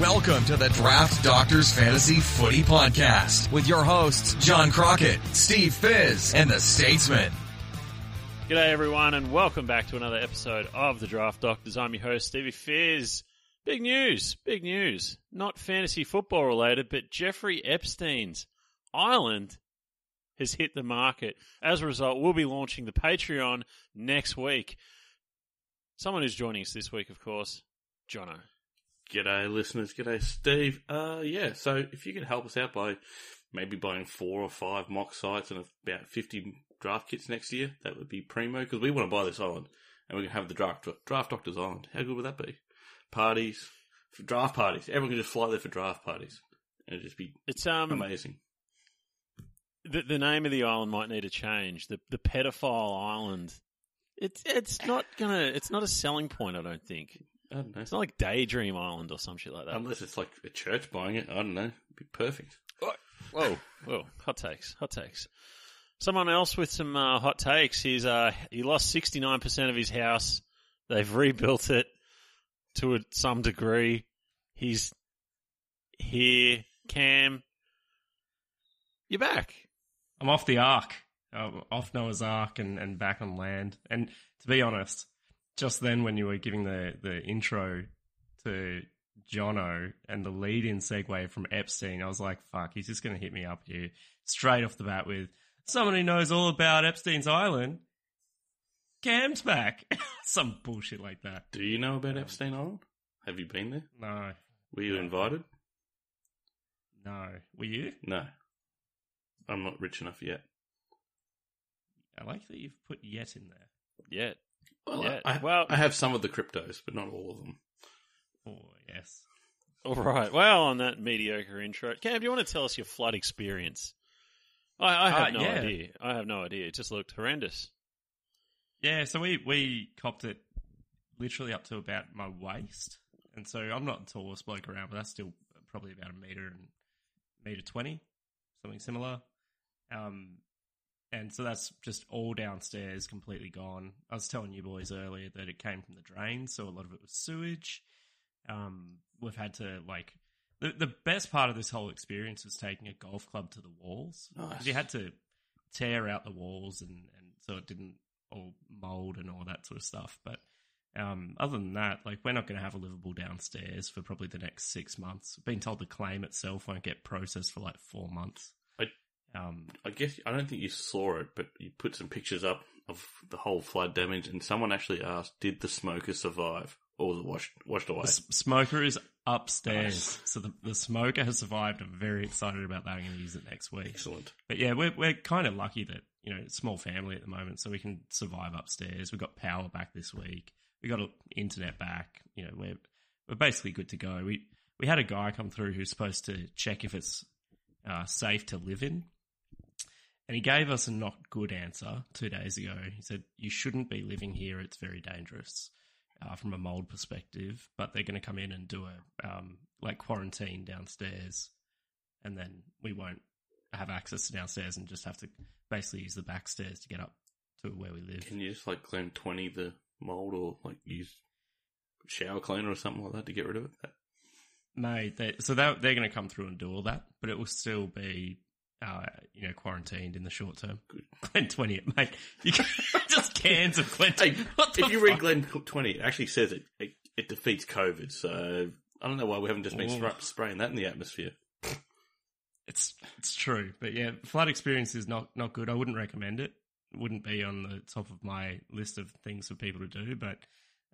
Welcome to the Draft Doctors Fantasy Footy Podcast with your hosts, John Crockett, Steve Fizz, and the Statesman. G'day everyone and welcome back to another episode of the Draft Doctors. I'm your host, Stevie Fizz. Big news, big news. Not fantasy football related, but Jeffrey Epstein's island has hit the market. As a result, we'll be launching the Patreon next week. Someone who's joining us this week, of course, Jono. G'day, listeners. G'day, Steve. Uh, yeah, so if you could help us out by maybe buying four or five mock sites and about 50 draft kits next year, that would be primo because we want to buy this island and we can have the draft, draft Doctors Island. How good would that be? Parties, for draft parties. Everyone can just fly there for draft parties. And it'd just be It's um amazing. the, the name of the island might need a change. The the pedophile island. It's it's not gonna it's not a selling point, I don't think. I don't know. It's not like Daydream Island or some shit like that. Unless it's like a church buying it. I don't know. It'd be perfect. Whoa, whoa, hot takes, hot takes. Someone else with some uh, hot takes. He's uh, he lost sixty nine percent of his house. They've rebuilt it to a, some degree. He's here. Cam, you're back. I'm off the Ark, uh, off Noah's Ark, and, and back on land. And to be honest, just then when you were giving the, the intro to Jono and the lead in segue from Epstein, I was like, fuck, he's just going to hit me up here straight off the bat with someone who knows all about Epstein's Island. Cam's back. Some bullshit like that. Do you know about um, Epstein Island? Have you been there? No, Were you invited? no. Were you? No. I'm not rich enough yet. I like that you've put yet in there. Yeah. Well, Yeah, I, well- I have some of the cryptos, but not all of them. Oh, yes. All right. Well, on that mediocre intro, Cam, do you want to tell us your flood experience? I, I have Uh, no yeah. idea. I have no idea. It just looked horrendous. Yeah, so we we copped it literally up to about my waist, and so I'm not the tallest bloke around, but that's still probably about a meter and meter twenty, something similar. Um, and so that's just all downstairs, completely gone. I was telling you boys earlier that it came from the drain, so a lot of it was sewage. Um, we've had to like the the best part of this whole experience was taking a golf club to the walls. Nice. You had to tear out the walls and, and so it didn't all mold and all that sort of stuff. But um, other than that, like we're not going to have a livable downstairs for probably the next six months. Been told the claim itself won't get processed for like four months. I- Um, I guess I don't think you saw it, but you put some pictures up of the whole flood damage, and someone actually asked, "Did the smoker survive, or was it washed washed away?" the s- smoker is upstairs, so the, the smoker has survived. I'm very excited about that. I'm going to use it next week. Excellent. But yeah, we're we're kind of lucky that you know small family at the moment, so we can survive upstairs. We got power back this week. We got a- internet back. You know, we're we're basically good to go. We we had a guy come through who's supposed to check if it's uh, safe to live in, and he gave us a not good answer two days ago. He said you shouldn't be living here; it's very dangerous. Uh, from a mold perspective, but they're going to come in and do a um, like quarantine downstairs, and then we won't have access to downstairs and just have to basically use the back stairs to get up to where we live. Can you just like clean twenty the mold, or like use shower cleaner or something like that to get rid of it? Mate, they, so they're, they're going to come through and do all that, but it will still be, uh, you know, quarantined in the short term. Glen 20 it, mate. You can, just cans of Glen Hey, 20. What the if you read? Glen twenty, it actually says it, it it defeats COVID. So I don't know why we haven't just been Ooh. spraying that in the atmosphere. It's, it's true. But yeah, flood experience is not, not good. I wouldn't recommend it. It wouldn't be on the top of my list of things for people to do, but,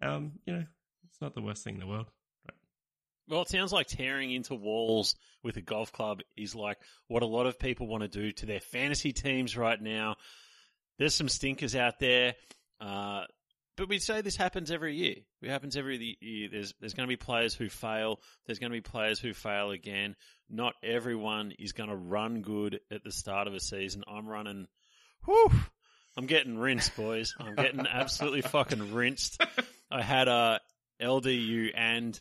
um, you know, it's not the worst thing in the world. Well, it sounds like tearing into walls with a golf club is like what a lot of people want to do to their fantasy teams right now. There's some stinkers out there, uh, but we say this happens every year. It happens every year. There's there's going to be players who fail. There's going to be players who fail again. Not everyone is going to run good at the start of a season. I'm running. Whew, I'm getting rinsed, boys. I'm getting absolutely fucking rinsed. I had a LDU and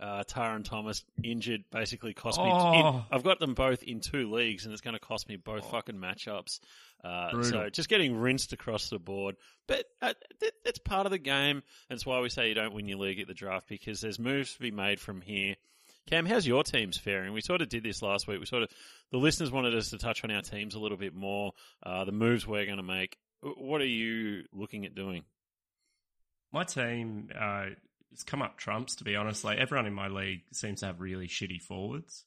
uh, Tyron Thomas injured basically cost me. Oh. in- I've got them both in two leagues, and it's going to cost me both fucking matchups. Uh, so just getting rinsed across the board, but uh, that, that's part of the game. And it's why we say you don't win your league at the draft because there's moves to be made from here. Cam, how's your teams faring? We sort of did this last week. We sort of the listeners wanted us to touch on our teams a little bit more, uh, the moves we're going to make. What are you looking at doing? My team has come up trumps. To be honest, like everyone in my league seems to have really shitty forwards,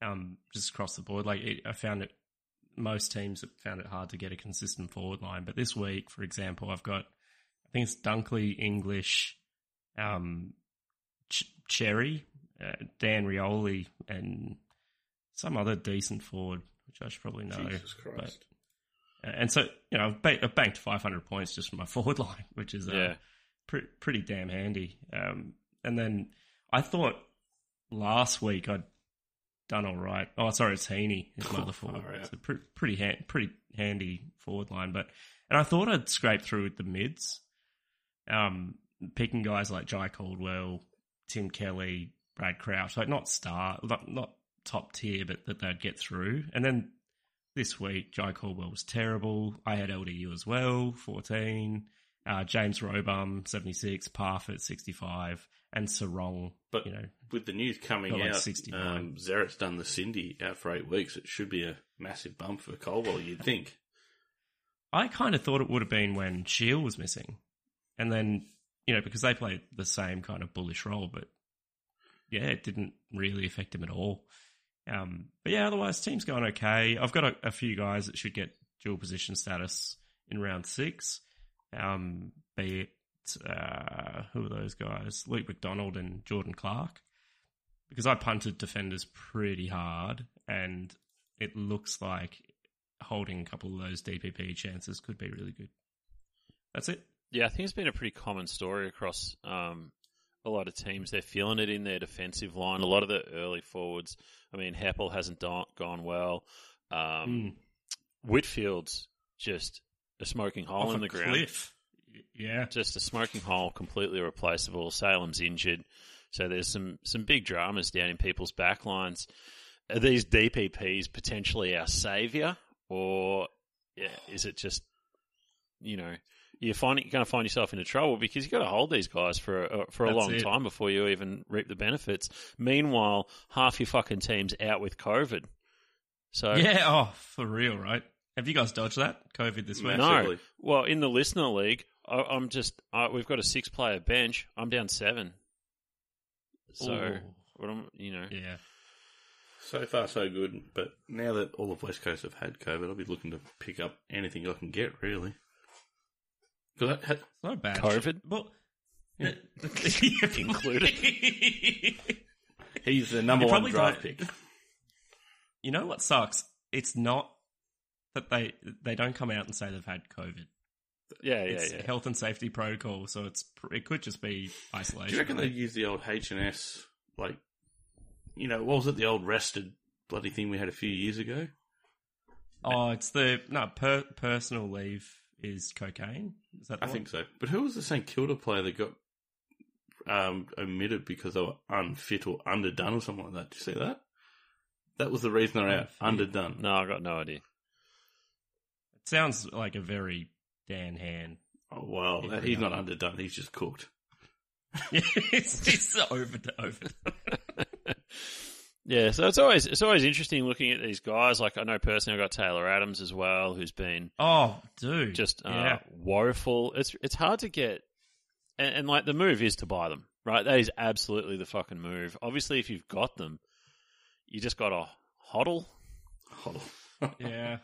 um, just across the board. Like it, I found it, most teams have found it hard to get a consistent forward line. But this week, for example, I've got I think it's Dunkley, English, um, Ch- Cherry, uh, Dan Rioli, and some other decent forward, which I should probably know. Jesus Christ. But, uh, and so, you know, I've, I've, banked 500 points just from my forward line, which is uh, yeah. Pre- pretty damn handy. Um, and then I thought last week I'd done all right. Oh, sorry, it's Heeney, his mother forward. It's a pre- pretty, ha- pretty handy forward line. But And I thought I'd scrape through with the mids, um, picking guys like Jye Caldwell, Tim Kelly, Brad Crouch, like not star, not, not top tier, but that they'd get through. And then this week, Jye Caldwell was terrible. I had LDU as well, 14. Uh, James Rowbottom, 76. Parfitt, 65. And Serong, But you know, with the news coming Got like out, 69. um, Zerrett's done the Cindy out for eight weeks. It should be a massive bump for Caldwell, you'd think. I kind of thought it would have been when Shiel was missing. And then, you know, because they played the same kind of bullish role, but yeah, it didn't really affect him at all. Um, but yeah, otherwise, team's going okay. I've got a, a few guys that should get dual position status in round six. Um, be it, uh, who are those guys? Luke McDonald and Jordan Clark. Because I punted defenders pretty hard, and it looks like holding a couple of those DPP chances could be really good. That's it. Yeah, I think it's been a pretty common story across um, a lot of teams. They're feeling it in their defensive line. A lot of the early forwards. I mean, Heppell hasn't gone well. Um, Mm. Whitfield's just a smoking hole Off in the ground. cliff. Yeah. Just a smoking hole, completely replaceable. Salem's injured, so there's some some big dramas down in people's backlines. Are these DPPs potentially our savior, or yeah, is it just you know you're finding you're going to find yourself into trouble because you've got to hold these guys for a, for a That's long it. time before you even reap the benefits. Meanwhile, half your fucking team's out with COVID. So Yeah. Oh, for real, right? Have you guys dodged that COVID this week? No. no, well in the listener league, I, I'm just I, we've got a six player bench. I'm down seven. So Ooh. what am you know? Yeah. So far, so good. But now that all of West Coast have had COVID, I'll be looking to pick up anything I can get, really. Because I had, It's not a bad COVID? Well, Included. he's the number one probably draft don't- pick. you know what sucks? It's not that they they don't come out and say they've had COVID. Yeah, yeah, It's yeah. health and safety protocol, so it's it could just be isolation. Do you reckon they right? use the old H and S, like, you know, what was it, the old rested bloody thing we had a few years ago? Oh, it's the no per, personal leave is cocaine. Is that the I one? think so. But who was the St Kilda player that got um, omitted because they were unfit or underdone or something like that? Did you see that? That was the reason they're out. Unfit. Underdone. No, I got no idea. Sounds like a very Dan Hand. Oh, well, he's not underdone. He's just cooked. it's, it's over over. Yeah, so it's always it's always interesting looking at these guys. Like I know personally, I've got Taylor Adams as well, who's been Oh, dude, just uh, yeah. woeful. It's it's hard to get, and, and like the move is to buy them, right? That is absolutely the fucking move. Obviously, if you've got them, you just got to hodl. Oh. yeah.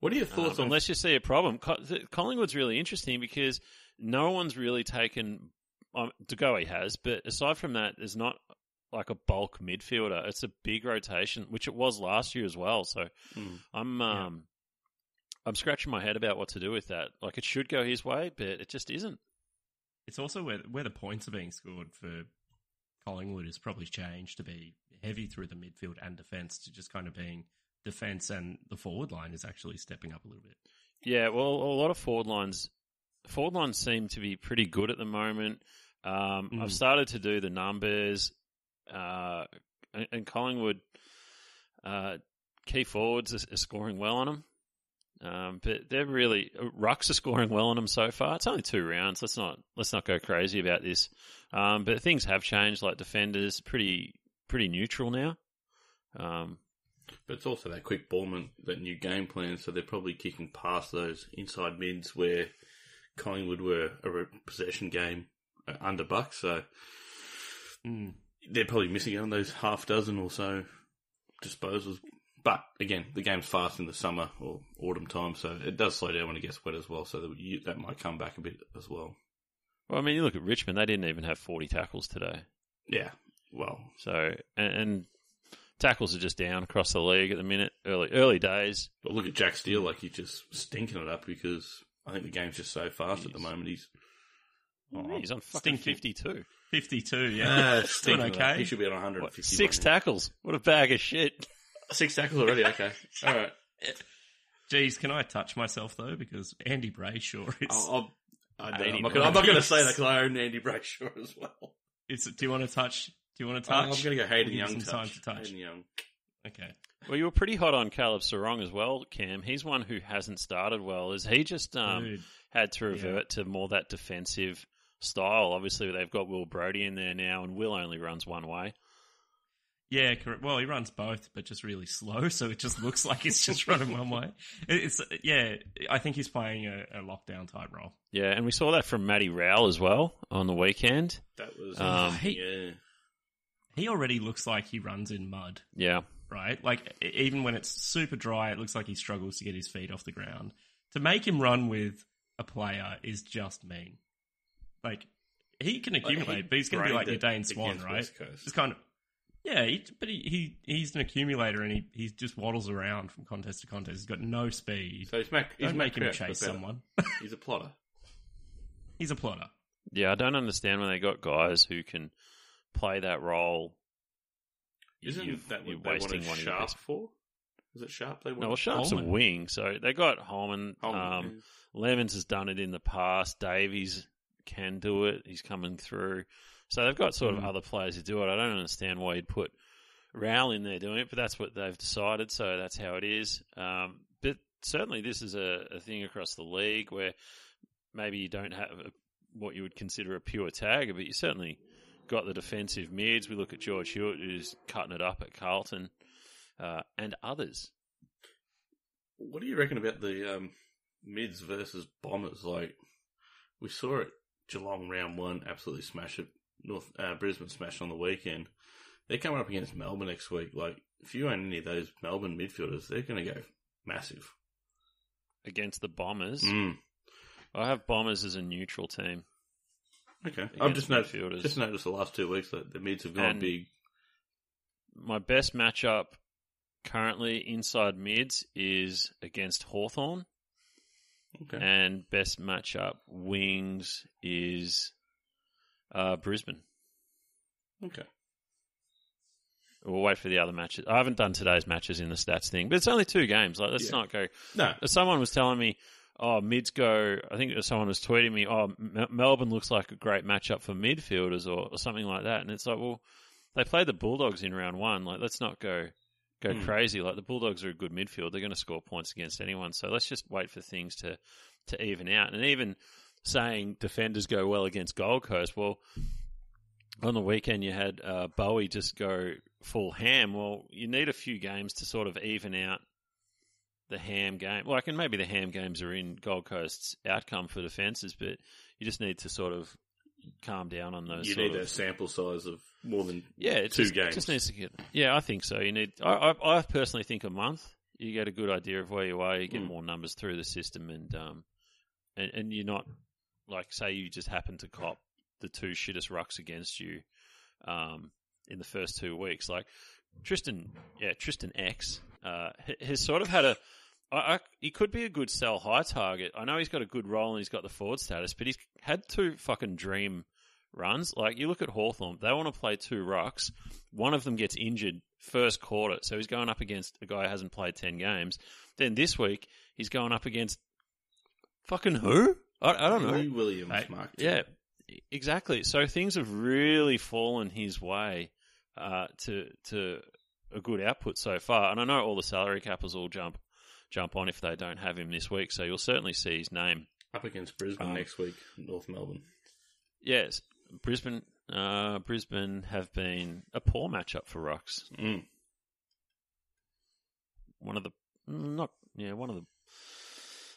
What are your Um, thoughts on unless you see a problem. Collingwood's really interesting because no one's really taken. Um, De Goey has, but aside from that, there's not like a bulk midfielder. It's a big rotation, which it was last year as well. So Mm. I'm Yeah. um, I'm scratching my head about what to do with that. Like it should go his way, but it just isn't. It's also where where the points are being scored for Collingwood has probably changed to be heavy through the midfield and defence to just kind of being defence and the forward line is actually stepping up a little bit. Yeah, well, a lot of forward lines, forward lines seem to be pretty good at the moment. Um, Mm. I've started to do the numbers, uh, and, and Collingwood, uh, key forwards are, are scoring well on them. Um, but they're really rucks are scoring well on them so far. It's only two rounds. Let's not let's not go crazy about this. Um, but things have changed. Like defenders, pretty pretty neutral now. Um, But it's also that quick ball movement, that new game plan, so they're probably kicking past those inside mids where Collingwood were a possession game uh, under Bucks, so Mm. they're probably missing out on those half dozen or so disposals. But again, the game's fast in the summer or autumn time, so it does slow down when it gets wet as well. So that, that might come back a bit as well. well, I mean, you look at Richmond; they didn't even have forty tackles today. Yeah, well, So, and, and tackles are just down across the league at the minute. Early early days. but look at Jack Steele, like he's just stinking it up because I think the game's just so fast at the moment. He's Oh, He's on fucking stinking. fifty-two. 52, yeah. ah, Doing stinking it up. okay. He should be on What, 150. six tackles. What a bag of shit. Six tackles already. Okay, all right. Geez, can I touch myself though? Because Andy Brayshaw is. I'll, I'll, I don't know. I'm not gonna, I'm not going to say that because I own Andy Brayshaw as well. It's, do you want to touch? Do you want to touch? I'm going to go Hayden Young. some time touch. to touch. Hayden Young. Okay. Well, you were pretty hot on Caleb Serong as well, Cam. He's one who hasn't started well. Is he just um, Dude. had to revert to more that defensive style? Obviously, they've got Will Brodie in there now, and Will only runs one way. Yeah, correct. Well, he runs both, but just really slow, so it just looks like he's just running one way. It's yeah. I think he's playing a, a lockdown type role. Yeah, and we saw that from Matty Rowell as well on the weekend. That was Um, he- yeah. He already looks like he runs in mud, Yeah, right? Like even when it's super dry, it looks like he struggles to get his feet off the ground. To make him run with a player is just mean. Like he can accumulate, he but he's going to be like brained your Dane Swan, right? West Coast. Kind of. Yeah, he, but he, he he's an accumulator and he, he just waddles around from contest to contest. He's got no speed. So he's Mac. He's Don't Mac make him Crouch, chase someone. He's a plotter. He's a plotter. yeah. I don't understand when they got guys who can play that role. Isn't You've- that you're what they wasting wanted one of your Sharp best- for? Was it Sharp they wanted? No, well, Sharp's a wing, so they got Holman. Holman, um, Lemmens has done it in the past. Davies can do it. He's coming through. So they've got sort of Mm. other players who do it. I don't understand why you'd put Rowell in there doing it, but that's what they've decided. So that's how it is. Um, but certainly this is a, a thing across the league where maybe you don't have a, what you would consider a pure tagger, but you certainly got the defensive mids. We look at George Hewett, who's cutting it up at Carlton, uh, and others. What do you reckon about the um, mids versus bombers? Like we saw it, Geelong round one absolutely smash it. North uh, Brisbane smashed on the weekend. They're coming up against Melbourne next week. Like if you own any of those Melbourne midfielders, they're going to go massive. Against the Bombers, Mm. I have Bombers as a neutral team. Okay, I've just noticed, just noticed the last two weeks that the mids have gone And- big. My best matchup currently inside mids is against Hawthorn, Okay, and best matchup wings is uh, Brisbane. okay. We'll wait for the other matches. I haven't done today's matches in the stats thing, but it's only two games. Like, let's Yeah. not go. No, Someone was telling me, oh, mids go. I think someone was tweeting me, oh, M- Melbourne looks like a great matchup for midfielders or, or something like that. And it's like, well, they played the Bulldogs in round one. Like, let's not go go Hmm. crazy. Like the Bulldogs are a good midfield. They're going to score points against anyone. So let's just wait for things to to even out. And even saying defenders go well against Gold Coast. Well, on the weekend you had uh, Bowey just go full ham. Well, you need a few games to sort of even out the ham game. Well, I can maybe the ham games are in Gold Coast's outcome for defences, but you just need to sort of calm down on those. you need of, that sample size of more than yeah, two just, games. Just needs to get. Yeah, I think so. You need. I, I, I personally think a month. You get a good idea of where you are. You get Hmm. more numbers through the system, and um, and and you're not like say you just happen to cop the two shittest rucks against you, um, in the first two weeks. Like Tristan, yeah, Tristan X, uh, has sort of had a. I, I, he could be a good sell high target. I know he's got a good role and he's got the forward status, but he's had two fucking dream runs. Like you look at Hawthorn, they want to play two rucks. One of them gets injured first quarter, so he's going up against a guy who hasn't played ten games. Then this week he's going up against fucking who? I, I don't know. Lou Williams, Hey, Mark. Yeah, exactly. So things have really fallen his way uh, to to a good output so far. And I know all the salary cappers will jump jump on if they don't have him this week. So you'll certainly see his name. Up against Brisbane Um, next week, North Melbourne. Yes, Brisbane uh, Brisbane have been a poor matchup for Rocks. Mm. One of the not yeah one of the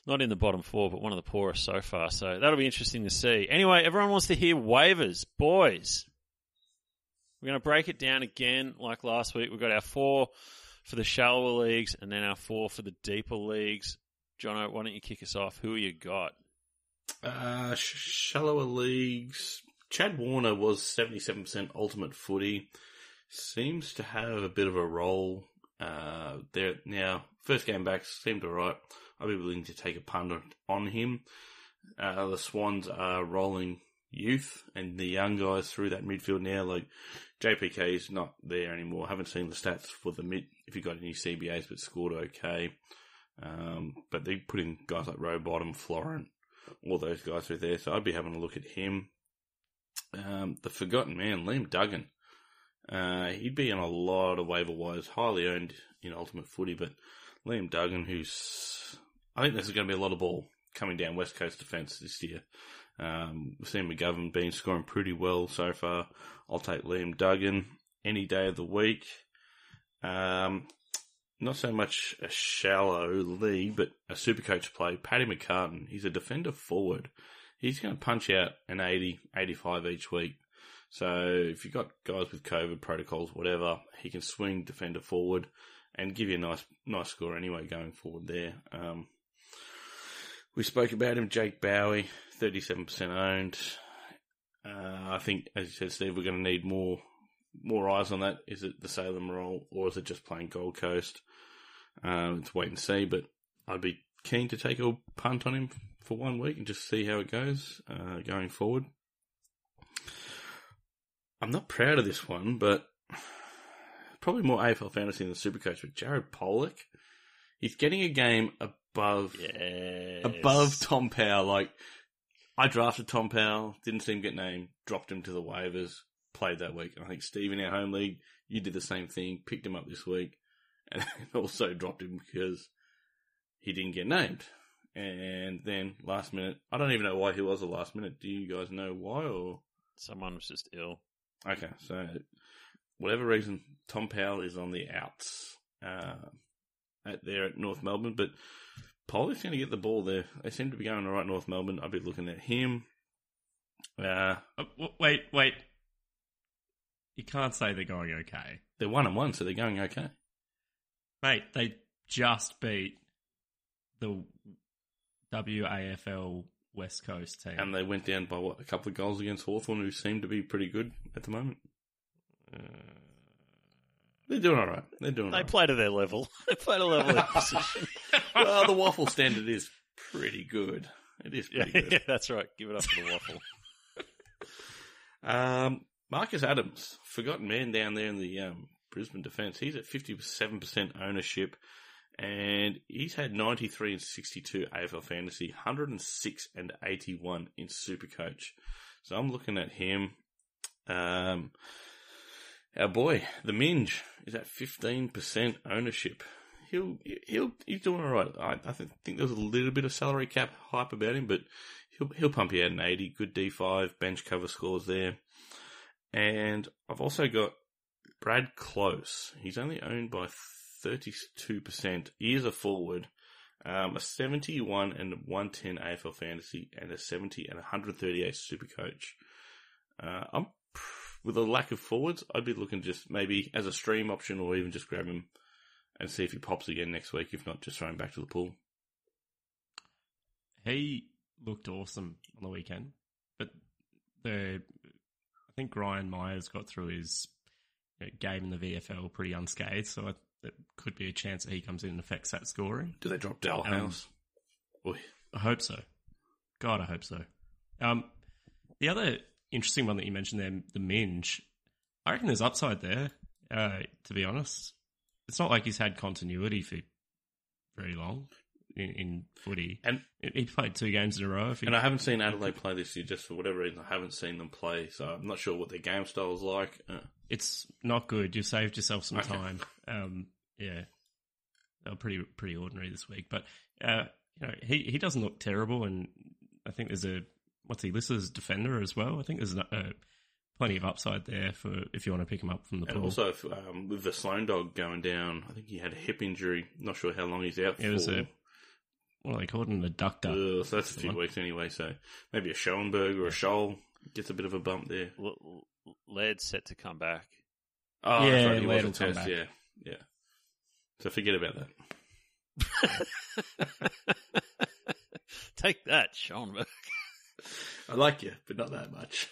not in the bottom four, but one of the poorest so far. So that'll be interesting to see. Anyway, everyone wants to hear waivers, boys. We're going to break it down again like last week. We've got our four for the shallower leagues and then our four for the deeper leagues. Jono, why don't you kick us off? Who you got? Uh, sh- shallower leagues. Chad Warner was 77% ultimate footy. Seems to have a bit of a role uh, there now. First game back seemed alright. I'd be willing to take a punt on- him. Uh, the Swans are rolling youth and the young guys through that midfield now. Like JPK is not there anymore. I haven't seen the stats for the mid. If you got any CBAs, but scored okay. Um, but they put in guys like Rowbottom, Florent, all those guys through there. So I'd be having a look at him. Um, the forgotten man, Liam Duggan. Uh, he'd be in a lot of waiver wires, highly owned in Ultimate Footy, but Liam Duggan, who's, I think there's going to be a lot of ball coming down West Coast defence this year. Um, we've seen McGovern been scoring pretty well so far. I'll take Liam Duggan any day of the week. Um, not so much a shallow league, but a super coach play. Paddy McCartin, he's a defender forward. He's going to punch out an 80, 85 each week. So if you've got guys with COVID protocols, whatever, he can swing defender forward and give you a nice, nice score anyway going forward there. Um, we spoke about him, Jake Bowey, 37% owned. Uh, I think, as you said, Steve, we're going to need more more eyes on that. Is it the Salem role or is it just playing Gold Coast? Um, it's wait and see, but I'd be keen to take a punt on him for one week and just see how it goes uh, going forward. I'm not proud of this one, but probably more AFL fantasy than the Supercoach. But Jared Polec, he's getting a game above Yes. above Tom Powell. Like I drafted Tom Powell, didn't see him get named, dropped him to the waivers, played that week. And I think Steve in our home league, you did the same thing, picked him up this week, and also dropped him because he didn't get named. And then last minute, I don't even know why he was the last minute. Do you guys know why or? Someone was just ill. Okay, so whatever reason, Tom Powell is on the outs uh, at there at North Melbourne, but Polly's going to get the ball there. They seem to be going all right, North Melbourne. I'd be looking at him. Uh, Uh, wait, wait. You can't say they're going okay. they're one and one, so they're going okay. Mate, they just beat the WAFL West Coast team. And they went down by what a couple of goals against Hawthorn, who seem to be pretty good at the moment. Uh, They're doing all right. They're doing all They right. play to their level. They play to level of position. well, the waffle standard is pretty good. It is Yeah, pretty good. yeah, that's right. Give it up for the waffle. Um, Marcus Adams, forgotten man down there in the um, Brisbane defence. He's at 57% ownership and he's had 93 and 62 AFL fantasy, 106 and 81 in Supercoach. So I'm looking at him. Um, our boy, the Minge, is at 15% ownership. He'll, he'll, he's doing all right. I, I think, think there's a little bit of salary cap hype about him, but he'll, he'll pump you out an 80. Good D5, bench cover scores there. And I've also got Brad Close. He's only owned by 32%. He is a forward. Um, a 71 and 110 AFL fantasy and a 70 and 138 super coach. Uh, I'm, with a lack of forwards, I'd be looking just maybe as a stream option or even just grab him and see if he pops again next week. If not, just throw him back to the pool. he looked awesome on the weekend, but the I think Ryan Myers got through his you know, game in the VFL pretty unscathed, so I, it could be a chance that he comes in and affects that scoring. Do they drop Dahlhaus? Boy, I hope so. God, I hope so. Um, the other interesting one that you mentioned there, the Minge, I reckon there's upside there. Uh, to be honest, it's not like he's had continuity for very long in, in footy. And he played two games in a row. And I haven't seen Adelaide play this year just for whatever reason. I haven't seen them play, so I'm not sure what their game style is like. Uh, it's not good. You saved yourself some Okay. time. Um, yeah, they were pretty pretty ordinary this week, but uh, you know he he doesn't look terrible, and I think there's a what's he listed as defender as well. I think there's a, a plenty of upside there for if you want to pick him up from the And pool. also if, um, with the Sloan dog going down, I think he had a hip injury. Not sure how long he's out It was for. a- what are they called? An adductor. Ugh, so that's a few weeks anyway. So maybe a Schoenberg or a Scholl gets a bit of a bump there. L- L- Laird's set to come back. Oh, Yeah, that's right. He Laird was will come test. back. Yeah, yeah. So forget about that. Take that, Sean. I like you, but not that much.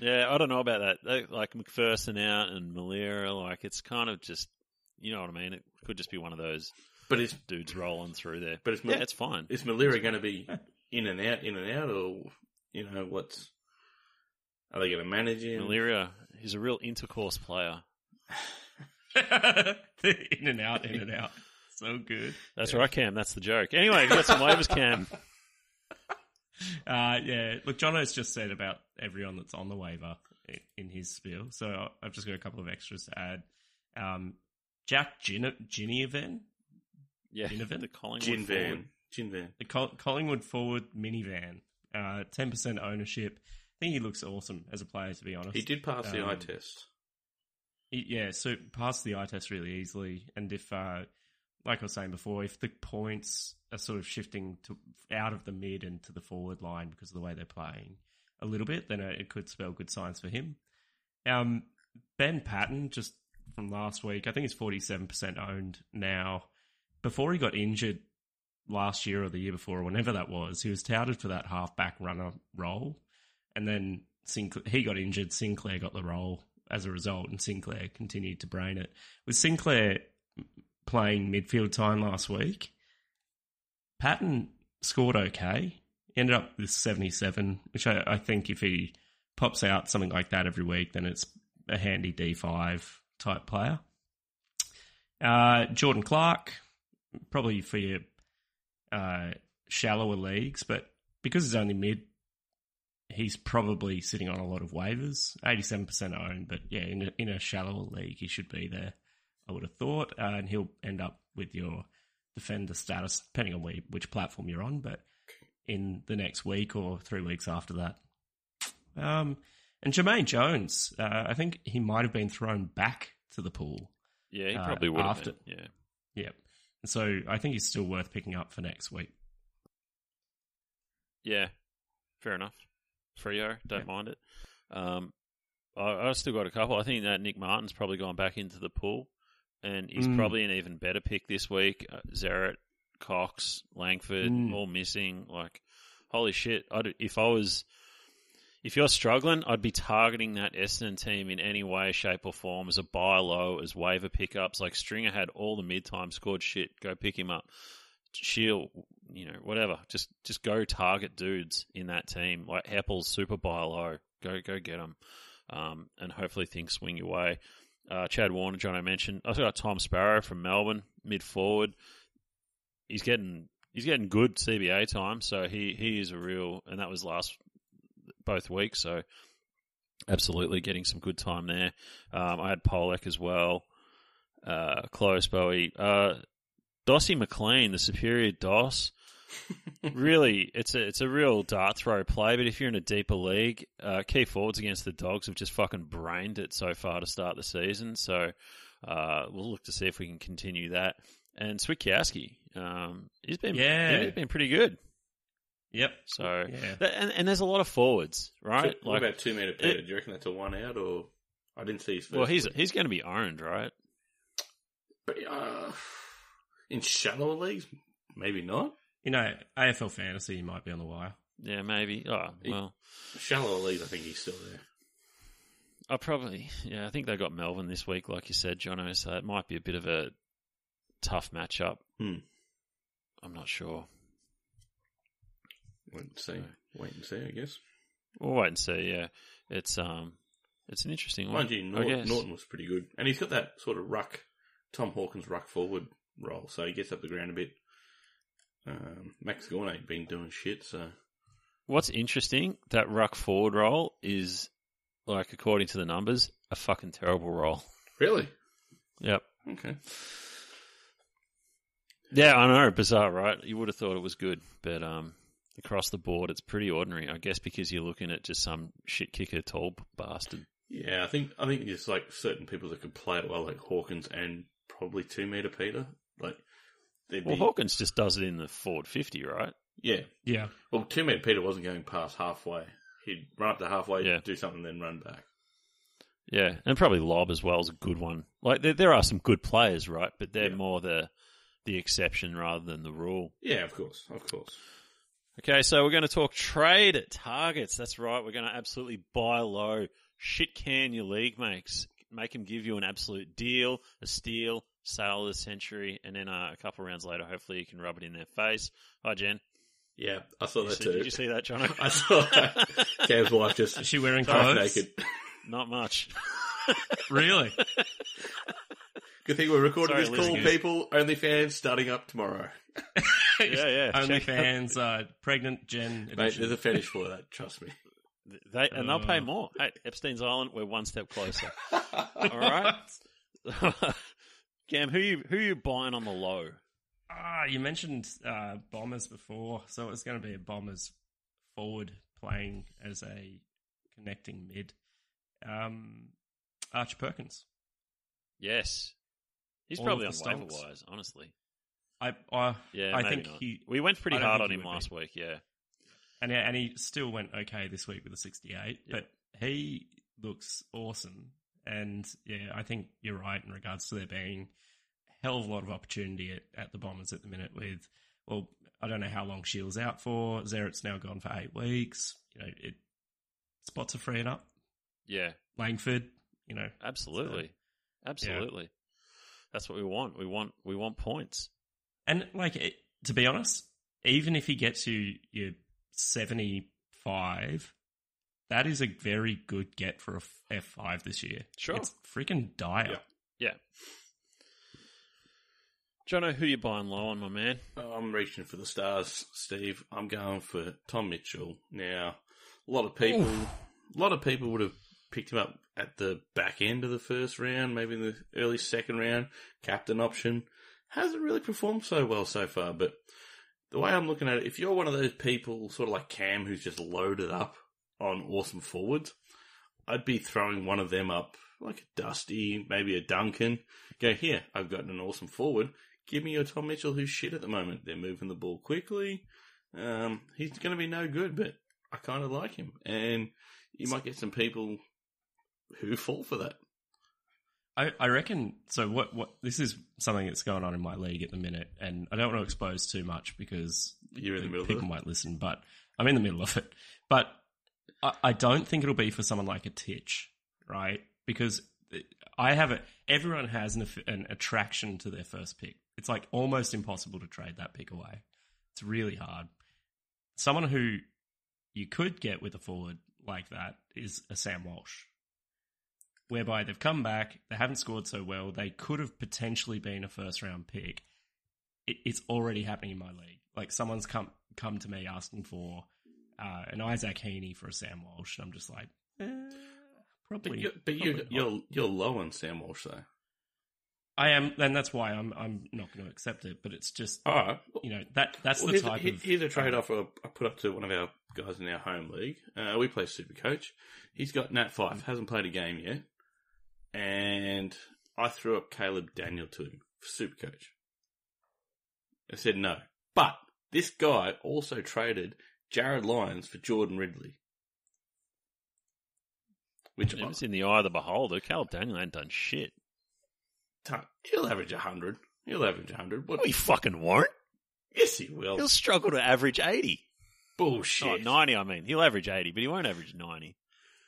Yeah, I don't know about that. They, like McPherson out and Malera, like it's kind of just, you know what I mean. It could just be one of those But is dudes rolling through there. but is Yeah, it's fine. is Malera going to be in and out, in and out, or you know what's? Are they going to manage him? Malera, he's a real intercourse player. in and out, in and out. So good. That's right, Cam. That's the joke. Anyway, you got some waivers, Cam. Uh, yeah, look, Jono's just said about everyone that's on the waiver in his spiel, so I've just got a couple of extras to add. Um, Jack Gin- Ginnivan, Yeah, Ginnivan? the Collingwood Gin forward. van, gin van. the Col- Collingwood forward minivan, uh, 10% ownership. I think he looks awesome as a player, to be honest. He did pass the eye Um, test. He- yeah, so passed the eye test really easily. And if, uh, like I was saying before, if the points are sort of shifting to out of the mid and to the forward line because of the way they're playing a little bit, then it could spell good signs for him. Um, Ben Paton, just from last week, I think he's forty-seven percent owned now. Before he got injured last year or the year before, or whenever that was, he was touted for that half-back runner role, and then Sinclair, he got injured. Sinclair got the role as a result, and Sinclair continued to brain it. With Sinclair playing midfield time last week, Paton scored okay. Ended up with 77, which I, I think if he pops out something like that every week, then it's a handy D5 type player. Uh, Jordan Clark, probably for your uh, shallower leagues, but because he's only mid, he's probably sitting on a lot of waivers. 87% owned, but yeah, in a, in a shallower league, he should be there, I would have thought. Uh, and he'll end up with your defender status, depending on which platform you're on, but in the next week or three weeks after that. Um, and Jermaine Jones, uh, I think he might have been thrown back to the pool. Yeah, he Uh, probably would have after- been. Yeah. Yep. So I think he's still worth picking up for next week. Yeah, fair enough. Frio, don't Yeah. mind it. Um, I, I've still got a couple. I think that Nick Martin's probably gone back into the pool, and he's Mm. probably an even better pick this week. Uh, Zerrett, Cox, Langford, Mm. all missing. Like, holy shit! I'd, if I was, if you're struggling, I'd be targeting that Essendon team in any way, shape, or form as a buy low, as waiver pickups. Like Stringer had all the mid time, scored shit. Go pick him up. Shiel, you know, whatever. Just just go target dudes in that team. Like Heppell's super buy low. Go go get them, um, and hopefully things swing your way. Uh, Chad Warner, John, I mentioned. I also got Tom Sparrow from Melbourne, mid forward. He's getting he's getting good CBA time, so he he is a real, and that was last both weeks. So absolutely getting some good time there. Um, I had Polec as well. Uh, close Bowey. Uh, Dossie McLean, the superior Doss. Really, it's a it's a real dart throw play. But if you're in a deeper league, uh, key forwards against the Dogs have just fucking brained it so far to start the season. So uh, we'll look to see if we can continue that. And Switkowski, um, he's been Yeah. he's been pretty good. Yep. So Yeah. Th- and, and there's a lot of forwards, right? So what about two meter Peter? Do you reckon that's a one out or? I didn't see his first. well, he's week. he's going to be owned, right? But, uh, in shallower leagues, maybe not. You know, AFL fantasy might be on the wire. Yeah, maybe. Oh well, Shallower leagues, I think he's still there. I probably yeah. I think they got Melbourne this week, like you said, Jono. So it might be a bit of a tough matchup. Hmm. I'm not sure. Wait and see. Wait and see. I guess. We'll wait and see. Yeah, it's um, it's an interesting one. Mind you, I Norton. Norton was pretty good, and he's got that sort of ruck, Tom Hawkins ruck forward role, so he gets up the ground a bit. Um, Max Gawn ain't been doing shit, so What's interesting that ruck forward role is like according to the numbers, a fucking terrible role. really Yep. okay. Yeah, I know, bizarre, right? You would have thought it was good, but um, across the board, it's pretty ordinary. I guess because you're looking at just some shit kicker tall bastard. Yeah, I think I think there's like certain people that could play it well, like Hawkins and probably two meter Peter. Like, they'd Well, be, Hawkins just does it in the Ford 50, right? yeah. Yeah. Well, two meter Peter wasn't going past halfway. He'd run up to halfway, Yeah. do something, then run back. Yeah, and probably Lob as well is a good one. Like there, there are some good players, right? But they're Yeah. more the the exception rather than the rule. Yeah, of course, of course. Okay, so we're going to talk trade at targets. That's right. We're going to absolutely buy low. Shit can your league makes. Make him give you an absolute deal, a steal, sale of the century, and then uh, a couple rounds later, hopefully you can rub it in their face. Hi, Jen. Yeah, I saw You that see- too. did you see that, John? I saw that. Cam's wife just Is she wearing half clothes? naked. Not much. Really? Good thing we're recording Sorry, this call, listeners. people. OnlyFans starting up tomorrow. Yeah, yeah. check- OnlyFans, uh, pregnant Jen Mate, there's a fetish for that, trust me. They, and they'll pay Uh. more. Hey, Epstein's Island, we're one step closer. All right. Cam, who you who you buying on the low? Ah, you mentioned uh, Bombers before, so it's going to be a Bombers forward playing as a connecting mid. Um, Perkins. Yes, he's All probably on waiver wise. Honestly, I, I, yeah, I think not. he We went pretty hard on him would be. last week. Yeah, and and he still went okay this week with a 68, but he looks awesome. And yeah, I think you're right in regards to there being a hell of a lot of opportunity at, at the Bombers at the minute. With well, I don't know how long Shiel's out for. Zerrett's now gone for eight weeks. You know, it spots are freeing up. yeah, Langford, you know, absolutely, absolutely. That's what we want. We want we want points. and like it, to be honest, even if he gets you your 75, that is a very good get for a F five this year. Sure. it's freaking dire. Yeah. Yeah. Jono, who you buying low on, my man? I'm reaching for the stars, Steve. I'm going for Tom Mitchell. Now, a lot of people, a lot of people would have picked him up at the back end of the first round, maybe in the early second round, captain option. Hasn't really performed so well so far, but the way I'm looking at it, if you're one of those people, sort of like Cam, who's just loaded up on awesome forwards, I'd be throwing one of them up, like a Dusty, maybe a Duncan. Go, here, I've got an awesome forward. Give me your Tom Mitchell, who's shit at the moment. They're moving the ball quickly. Um, he's going to be no good, but I kind of like him. And you might get some people who fall for that. I, I reckon. So what? What? This is something that's going on in my league at the minute, and I don't want to expose too much because You're in the middle of people might listen. But I'm in the middle of it. But I, I don't think it'll be for someone like a Titch, right? Because I have a everyone has an, an attraction to their first pick. It's like almost impossible to trade that pick away. It's really hard. Someone who you could get with a forward like that is a Sam Walsh whereby they've come back, they haven't scored so well, they could have potentially been a first round pick. It, it's already happening in my league. Like someone's come come to me asking for uh, an Isaac Heeney for a Sam Walsh, and I'm just like, eh, But, probably. you're, but probably you, you're you're low on Sam Walsh though. I am, and that's why I'm I'm not going to accept it. But it's just right. you know that that's Well, the type a, of here's a trade offer I put up to one of our guys in our home league. Uh, we play Super Coach. He's got Nat Fyfe, hasn't played a game yet, and I threw up Caleb Daniel to him for Super Coach. I said no, but this guy also traded Jarryd Lyons for Jordan Ridley, which It's in the eye of the beholder. Caleb Daniel ain't done shit. he'll average hundred. He'll average hundred. What? No, he fucking won't. yes, he will. He'll struggle to average 80. Bullshit. Oh, 90, I mean. He'll average 80, but he won't average 90.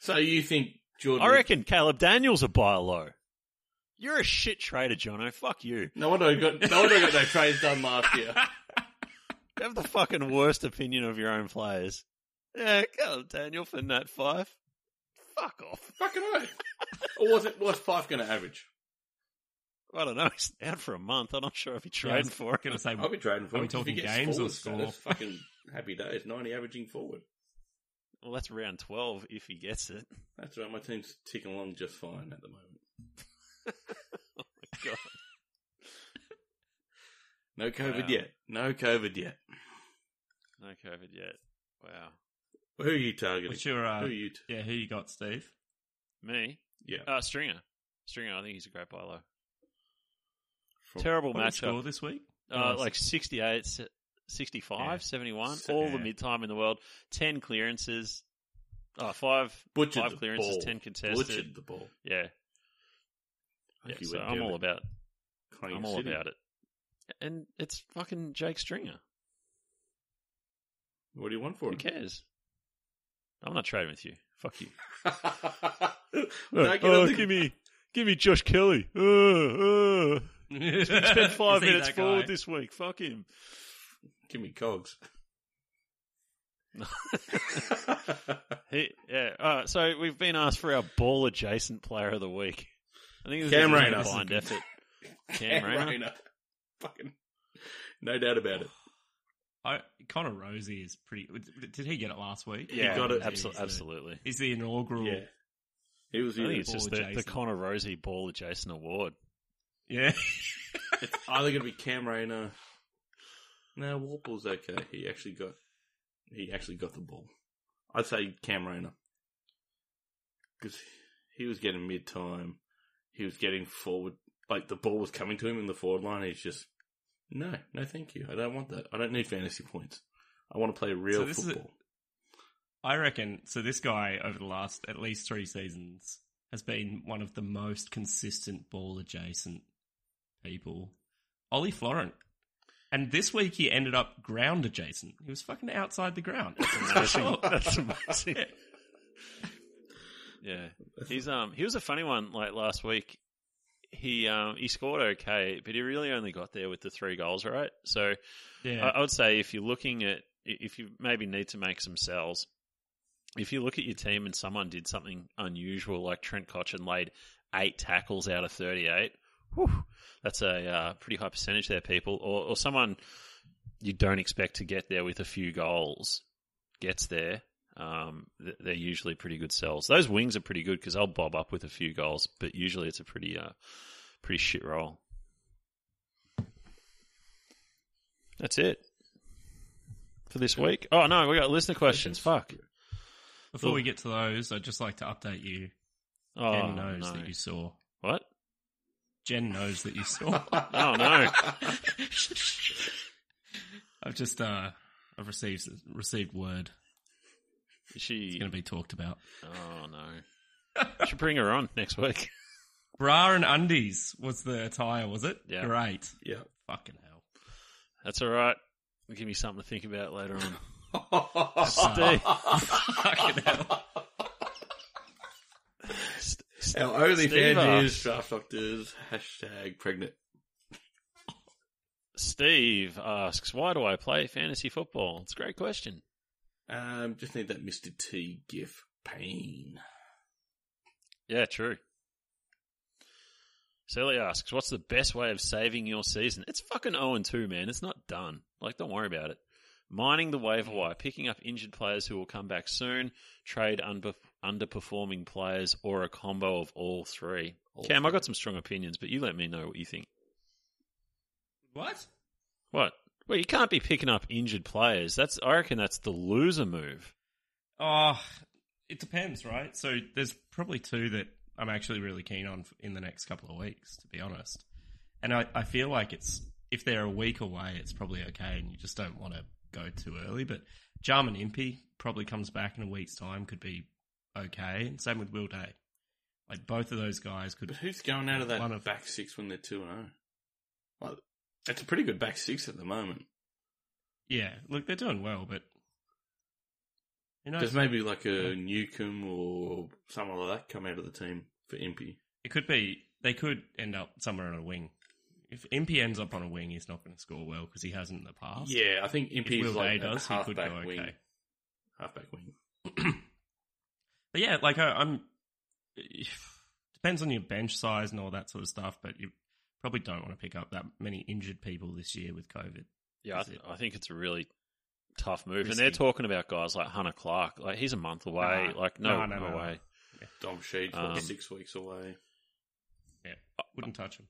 So you think Jordan? I reckon Caleb Daniels a buy low. You're a shit trader, Jono. Fuck you. No wonder I got no wonder I got no trades done last year. You have the fucking worst opinion of your own players. Yeah, Caleb Daniel for Nat Fyfe. Fuck off. Fucking oath. or was it was Fyfe going to average? I don't know. He's out for a month. I'm not sure if he's Yeah, trading was for it. Going to say, I'll be trading for Are we him. If talking games or score? status, Fucking happy days. Ninety averaging forward. Well, that's round 12 if he gets it. That's right. My team's ticking along just fine at the moment. Oh, my God. No COVID Wow. yet. No COVID yet. No COVID yet. Wow. Who are you targeting? what's your uh, Who are you? T- yeah? Who you got, Steve? Me, Yeah. uh, Stringer. Stringer, I think he's a great bowler. From- Terrible What did score this week? Uh, Oh, like 68, 65, Yeah. 71, Se- all the mid time in the world. 10 clearances, uh, five, Butchered five the clearances, ball. 10 contested. Butchered the ball. Yeah, yeah so I'm all about Collingwood I'm all City. about it. And it's fucking Jake Stringer. What do you want for Who him? cares? I'm not trading with you. Fuck you. No, oh, the- give me, give me Josh Kelly. Uh, uh. Spent five Is he minutes that forward guy? this week. Fuck him. Give me cogs. He, yeah. Uh, so we've been asked for our ball adjacent player of the week. I think this Cam is a Rayner. combined effort. Cam Cam Rayner? Rayner. Fucking, no doubt about it. I, Connor Rozee is pretty. Did he get it last week? Yeah, he got it. Absol- He's the- absolutely. He's the inaugural. Yeah, he was. I think Here. it's just Ball the, the adjacent. Connor Rozee ball adjacent award. Yeah. It's either going to be Cam Rayner. No, Worpel's okay. He actually got. He actually got the ball. I'd say Cam Rayner because he was getting mid time. He was getting forward, like the ball was coming to him in the forward line. He's just no, no, thank you. I don't want that. I don't need fantasy points. I want to play real So this is a- football. I reckon. So this guy over the last at least three seasons has been one of the most consistent ball adjacent people. Ollie Florent. And this week he ended up ground adjacent. He was fucking outside the ground. Amazing. That's amazing. Yeah, he's um he was a funny one like last week. He um he scored okay, but he really only got there with the three goals, right? So Yeah. I, I would say if you're looking at if you maybe need to make some sells, if you look at your team and someone did something unusual like Trent Cotchin laid eight tackles out of 38, whew, that's a uh, pretty high percentage there, people. Or, or someone you don't expect to get there with a few goals gets there. Um, they're usually pretty good sells. Those wings are pretty good because they'll bob up with a few goals, but usually it's a pretty, uh, pretty shit roll. That's it for this week. Oh no, we got listener questions. Fuck. Before we get to those, I'd just like to update you. Oh Jen knows no. that you saw. What? Jen knows that you saw. Oh no. I've just uh I've received received word. Is It's going to be talked about. Oh no. Should bring her on next week. Bra and undies was the attire, was it? Yeah. Great. yeah. Fucking hell. That's all right. Give me something to think about later on. Steve. Fucking hell. Our only Steve fan is draft doctors hashtag pregnant. Steve asks, "Why do I play fantasy football?" It's a great question. Um, just need that Mr. T gif. Pain. Yeah, true. Sally asks, "What's the best way of saving your season?" It's fucking zero and two, man. It's not done. Like, don't worry about it. Mining the waiver wire, picking up injured players who will come back soon, trade under, underperforming players, or a combo of all three. All Cam, I three. got some strong opinions, but you let me know what you think. What? What? Well, you can't be picking up injured players. That's I reckon that's the loser move. Oh, it depends, right? So there's probably two that I'm actually really keen on in the next couple of weeks, to be honest. And I, I feel like it's if they're a week away, it's probably okay, and you just don't want to go too early. But Jarman Impey probably comes back in a week's time, could be okay. And same with Will Day. Like both of those guys could. But who's going out of that One of- back six when they're 2 0? Like, it's a pretty good back six at the moment. Yeah, look, they're doing well, but you know, There's maybe like a Newcombe or someone like that come out of the team for Impey. it could be they could end up somewhere on a wing. If Impey ends up on a wing, he's not going to score well because he hasn't in the past. Yeah, I think Impey is like does, he could halfback go wing. okay. Halfback wing. But yeah, like I, I'm. Depends on your bench size and all that sort of stuff, but you probably don't want to pick up that many injured people this year with COVID. Yeah, I, th- I think it's a really tough move, and they're talking about guys like Hunter Clark. Like he's a month away. Nah. like no, No, no, no, no, no. way. Dom Sheed, Um, six weeks away. Yeah, wouldn't touch him.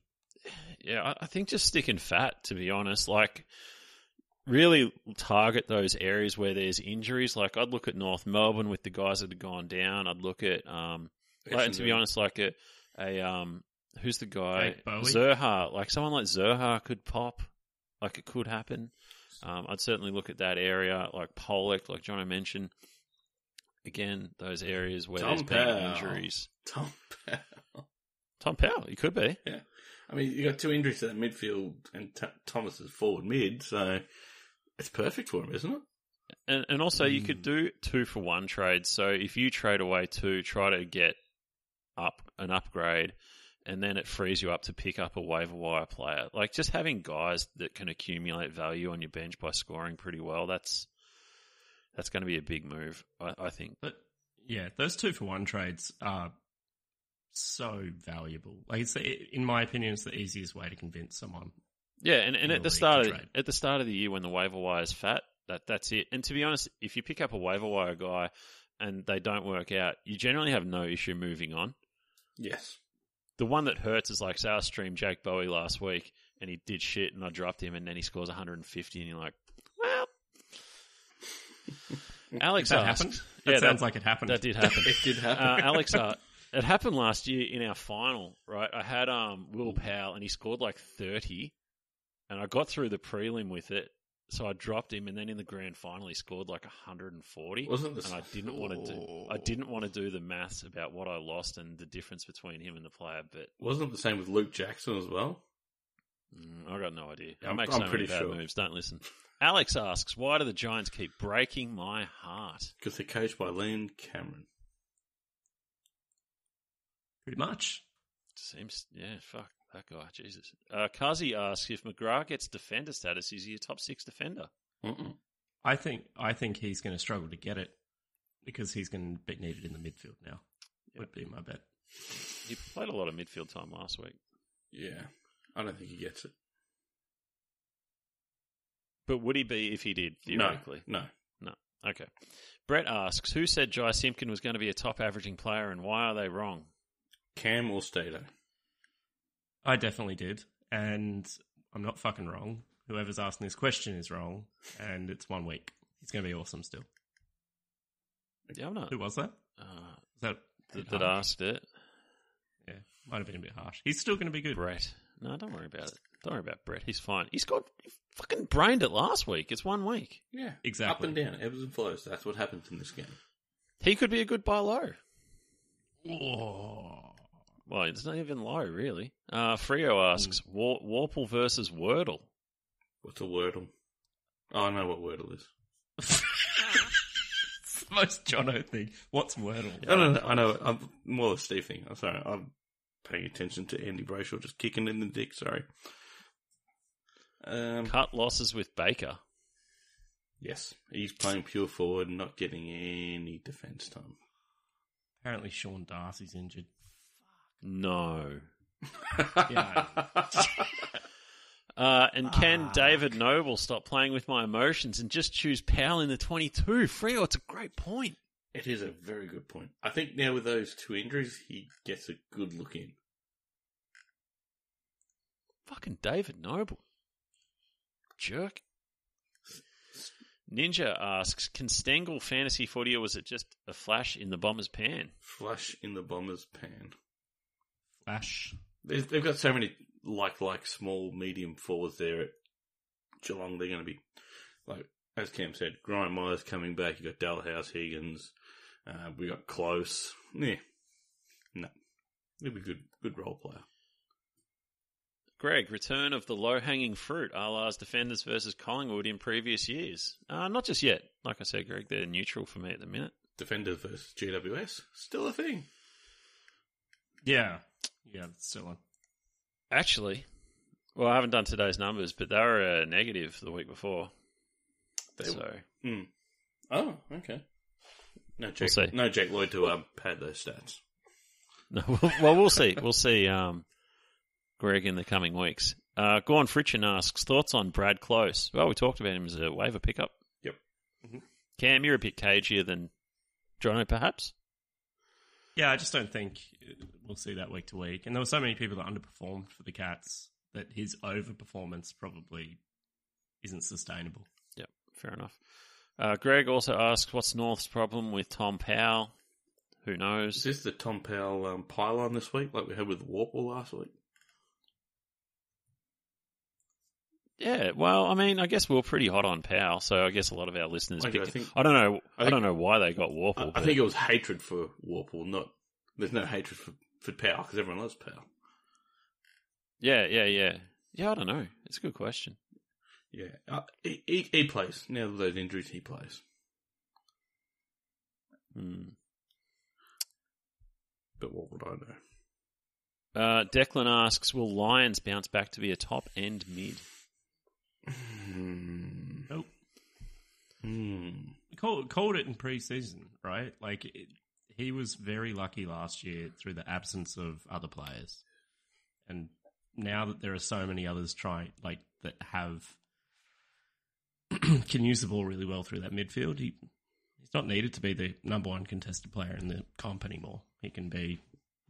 Yeah, I, I think just sticking fat. To be honest, like really target those areas where there's injuries. Like I'd look at North Melbourne with the guys that have gone down. I'd look at um, Like, and to be honest, like a, a um, who's the guy? Zurhaar. Like someone like Zurhaar could pop. Like it could happen. Um, I'd certainly look at that area, like Polec, like Jono mentioned. Again, those areas where Tom there's been injuries. Tom Powell. Tom Powell, he could be. Yeah. I mean, you got two injuries to that midfield, and T- Thomas is forward mid, so it's perfect for him, isn't it? And, and also, you could do two for one trades. So if you trade away two, try to get up an upgrade, and then it frees you up to pick up a waiver wire player. Like just having guys that can accumulate value on your bench by scoring pretty well. That's that's going to be a big move, I, I think. But yeah, those two for one trades are so valuable. Like it's the, in my opinion, it's the easiest way to convince someone. Yeah, and, and at the the start of at the start of the year when the waiver wire is fat, that that's it. And to be honest, if you pick up a waiver wire guy and they don't work out, you generally have no issue moving on. Yes. The one that hurts is like, say, I streamed Jake Bowey last week and he did shit and I dropped him and then he scores 150 and you're like, well. Alex That asked. happened. That Yeah, sounds that, like it happened. that did happen. It did happen. Uh, Alex, uh, it happened last year in our final, right? I had um, Will Powell and he scored like 30 and I got through the prelim with it. So I dropped him and then in the grand final he scored like 140. Wasn't the and I didn't want to do I didn't want to do the maths about what I lost and the difference between him and the player, but Wasn't it the same with Luke Jackson as well? Mm, I got no idea. I I'm- make I'm so many pretty bad sure. moves. Don't listen. Alex asks, "Why do the Giants keep breaking my heart?" Because they're coached by Leon Cameron. Pretty much. Seems, yeah, fuck that guy, Jesus. Uh, Kazi asks if McGrath gets defender status, is he a top six defender? Mm-mm. I think I think he's going to struggle to get it because he's going to be needed in the midfield now. Would be my bet. He played a lot of midfield time last week, Yeah. I don't think he gets it. but would he be if he did theoretically? No. No. Okay. Brett asks, "Who said Jye Simpkin was going to be a top averaging player, and why are they wrong?" Cam or Stato? I definitely did, and I'm not fucking wrong. Whoever's asking this question is wrong, and it's one week. It's going to be awesome still. Yeah, I'm not. Who was that? Uh, Was that that, that asked it. Yeah, might have been a bit harsh. He's still going to be good. Brett. No, don't worry about it. Don't worry about Brett. He's fine. He's got he fucking brained it last week. It's one week. Yeah. Exactly. Up and down, ebbs and flows. That's what happens in this game. He could be a good buy low. Oh. Well, it's not even low, really. Uh, Frio asks, War- Worpel versus Wordle. What's a Wordle? Oh, I know what Wordle is. It's the most Jono thing. What's Wordle? I don't know. I know. I'm more a Steve thing. I'm sorry. I'm paying attention to Andy Brayshaw just kicking in the dick. Sorry. Um, Cut losses with Baker. yes, he's playing pure forward not getting any defence time. Apparently, Sean Darcy's injured. No. Yeah. Uh, and can. David Noble stop playing with my emotions and just choose Powell in the 22? Frio, it's a great point. It is a very good point. I think now with those two injuries, he gets a good look in. Fucking David Noble. Jerk. Ninja asks, can Stengle fantasy footy or was it just a flash in the bomber's pan? Flash in the bomber's pan. Flash. They've got so many like like small medium forwards there at Geelong. They're going to be like as Cam said, Gryan Miers coming back. You got Dahlhaus, Higgins. Uh, we got Close. Yeah, no, he'll be good. Good role player. Greg, return of the low hanging fruit, a la's defenders versus Collingwood in previous years. Uh, not just yet. Like I said, Greg, they're neutral for me at the minute. Defenders versus GWS still a thing. Yeah. Yeah, it's still on. Actually, well, I haven't done today's numbers, but they were a negative the week before. They, so Hmm. Oh, okay. No, Jake, see. no Jake Lloyd to um, pad those stats. No, well, we'll see. We'll see, um, Greg, in the coming weeks. Uh, Gorn Fritchen asks thoughts on Brad Close. Well, we talked about him as a waiver pickup. Yep. Cam, you're a bit cagier than Jono, perhaps. Yeah, I just don't think we'll see that week to week. And there were so many people that underperformed for the Cats that his overperformance probably isn't sustainable. Yep, fair enough. Uh, Greg also asks, what's North's problem with Tom Powell? Who knows? Is this the Tom Powell um, pylon this week, like we had with Worpel last week? Yeah, well, I mean, I guess we are pretty hot on Powell, so I guess a lot of our listeners I picked. I, think- don't know. I I, think- don't know why they got Worpel. I, I think it was hatred for Worpel, not. There's no hatred for, for Powell because everyone loves Powell. yeah, yeah, yeah, yeah. I don't know. It's a good question. Yeah, uh, he, he, he plays. Now that those injuries, he plays. Hmm. But what would I know? Uh, Declan asks, "Will Lyons bounce back to be a top end mid?" Hmm. Nope. Hmm. Called, called it in preseason, right? Like it, he was very lucky last year through the absence of other players, and now that there are so many others trying, like that have can use the ball really well through that midfield, he he's not needed to be the number one contested player in the comp anymore. He can be,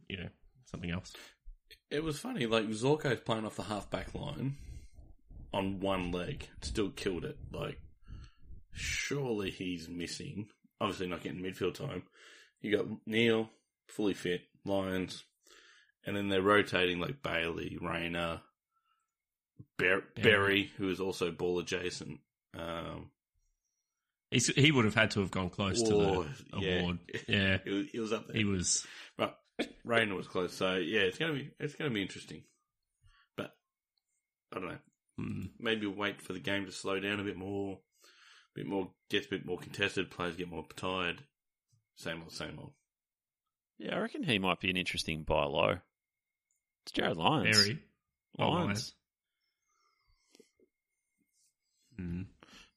you know, something else. It was funny, like Zorko's playing off the half back line on one leg, still killed it. Like, surely he's missing. Obviously, not getting midfield time. You got Neale, fully fit, Lyons, and then they're rotating like Bailey, Rayner, Ber- Berry, who is also ball adjacent. Um, He's, he would have had to have gone close to Oh, the yeah. award. Yeah, he, was, he was up there. he was. But Rayner was close, so yeah, it's gonna be it's gonna be interesting. But I don't know. Mm, maybe wait for the game to slow down a bit more, a bit more gets a bit more contested. Players get more tired. Same old, same old. Yeah, I reckon he might be an interesting buy low. It's Jarryd Lyons. very. Oh, Mm.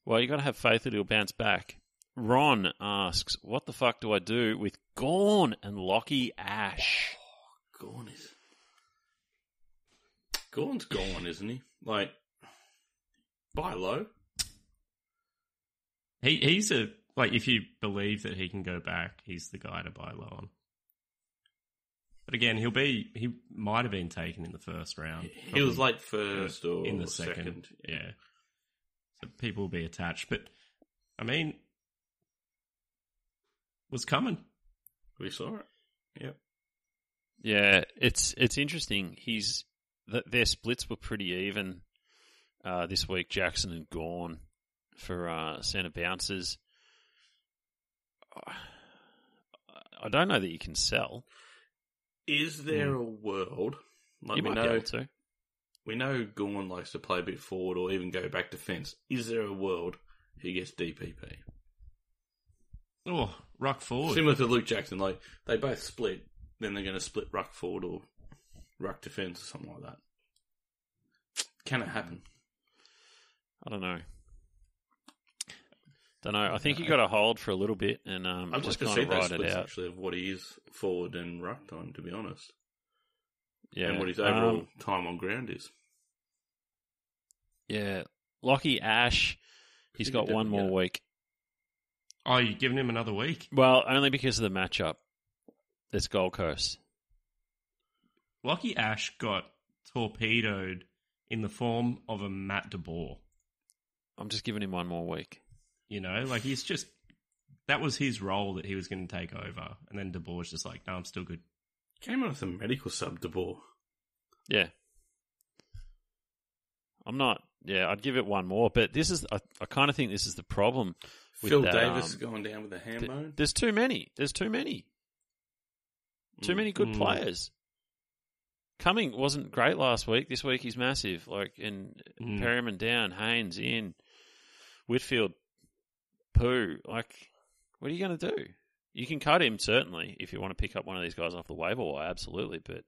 Well, you got to have faith that he'll bounce back. Ron asks, "What the fuck do I do with Gawn and Lachie Ash?" Gawn is Gawn's gone, isn't he? Like buy low. He he's a like if you believe that he can go back, he's the guy to buy low on. But again, he'll be he might have been taken in the first round. He was like first or in the second. Yeah. So people will be attached. But I mean was coming. We saw it. Yep. Yeah, it's it's interesting. He's th- their splits were pretty even uh, this week. Jackson and Gawn for uh, centre bouncers. I don't know that you can sell. Is there a world? Like you we might know, be able to. we know Gawn likes to play a bit forward or even go back defence. Is there a world he gets DPP? Oh, ruck forward. Similar to Luke Jackson, like they both split, then they're going to split ruck forward or ruck defence or something like that. Can it happen? I don't know. Don't know. I think you got to hold for a little bit and um, I'd just like to see of those ride it splits out. actually of what he is forward and ruck time, to be honest, Yeah, and what his overall Um, time on ground is. yeah, Lachie Ash. He's Think got he one more definitely week. Oh, you're giving him another week. Well, only because of the matchup. It's Gold Coast. Lachie Ash got torpedoed in the form of a Matt de Boer. I'm just giving him one more week. You know, like he's just that was his role that he was going to take over, and then de Boer's just like, no, I'm still good. Came on with a medical sub de ball. Yeah. I'm not. Yeah, I'd give it one more, but this is. I, I kind of think this is the problem. with Phil that, Davis um, going down with a ham th- bone. There's too many. There's too many. Too Mm. many good Mm. players. Cumming wasn't great last week. This week he's massive. Like and Mm. Perryman down, Haynes in, Whitfield, poo. Like, what are you going to do? You can cut him certainly if you want to pick up one of these guys off the waiver wire, absolutely. But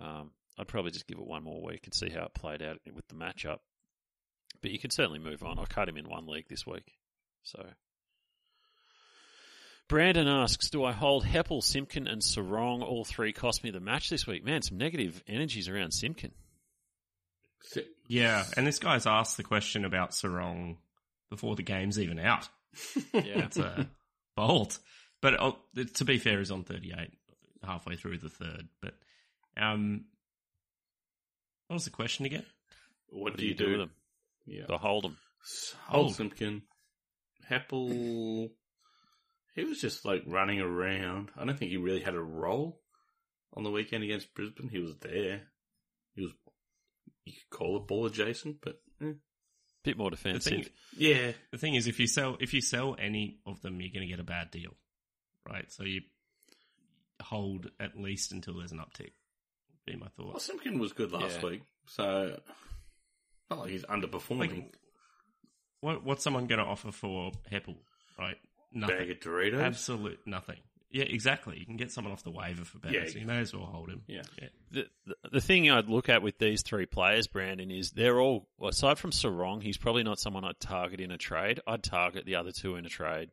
um, I'd probably just give it one more week and see how it played out with the matchup. But you can certainly move on. I cut him in one league this week, so. Brandon asks, "Do I hold Heppell, Simpkin, and Serong? All three cost me the match this week. Man, some negative energies around Simpkin. Si- Yeah, and this guy's asked the question about Serong before the game's even out. Yeah, It's a bold. But uh, to be fair, he's on 38 halfway through the third. But um, what was the question again? What, do you do? with them? Yeah. To hold them. Hold Hold. Simpkin. Heppell. He was just like running around. I don't think he really had a role on the weekend against Brisbane. He was there. He was, you could call it ball adjacent, but eh. Bit more The defensive. thing, yeah, the thing is, if you sell if you sell any of them, you're going to get a bad deal, right? So you hold at least until there's an uptick. Would Be my well, thoughts. Simpkin was good last Yeah. week, so not like he's underperforming. Like, what what's someone going to offer for Heppell? Right, nothing. Bag of Doritos. Absolute nothing. Yeah, exactly. You can get someone off the waiver for better, Yeah. so you may as well hold him. Yeah. yeah. the, the, the thing I'd look at with these three players, Brandon, is they're all, aside from Serong, he's probably not someone I'd target in a trade. I'd target the other two in a trade.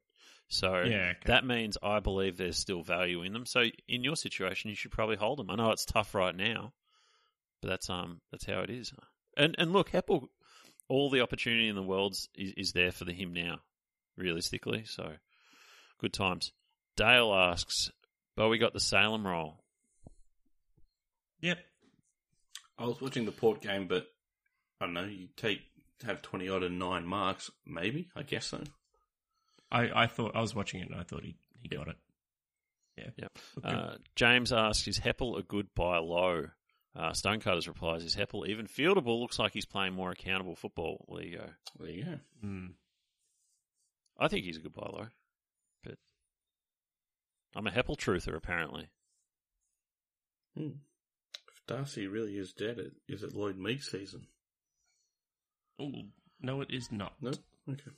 So Yeah, okay. that means I believe there's still value in them. So in your situation, you should probably hold them. I know it's tough right now, but that's um that's how it is. And and look, Heppell, all the opportunity in the world is, is there for the him now, realistically. So good times. Dale asks, but we got the Salem roll. Yep. I was watching the Port game, but I don't know. You take have twenty odd and nine marks, maybe. I guess so. I, I thought I was watching it and I thought he, he got it. Yeah. Yep. Looked. Uh, James asks, is Heppell a good buy low? Uh, Stonecutters replies, is Heppell even fieldable? Looks like he's playing more accountable football. Well, there you go. There you go. Hmm. I think he's a good buy low, but I'm a Heppell truther apparently. Hmm. If Darcy really is dead, it, is it Lloyd Meek season? Ooh, no, it is not. No. Okay.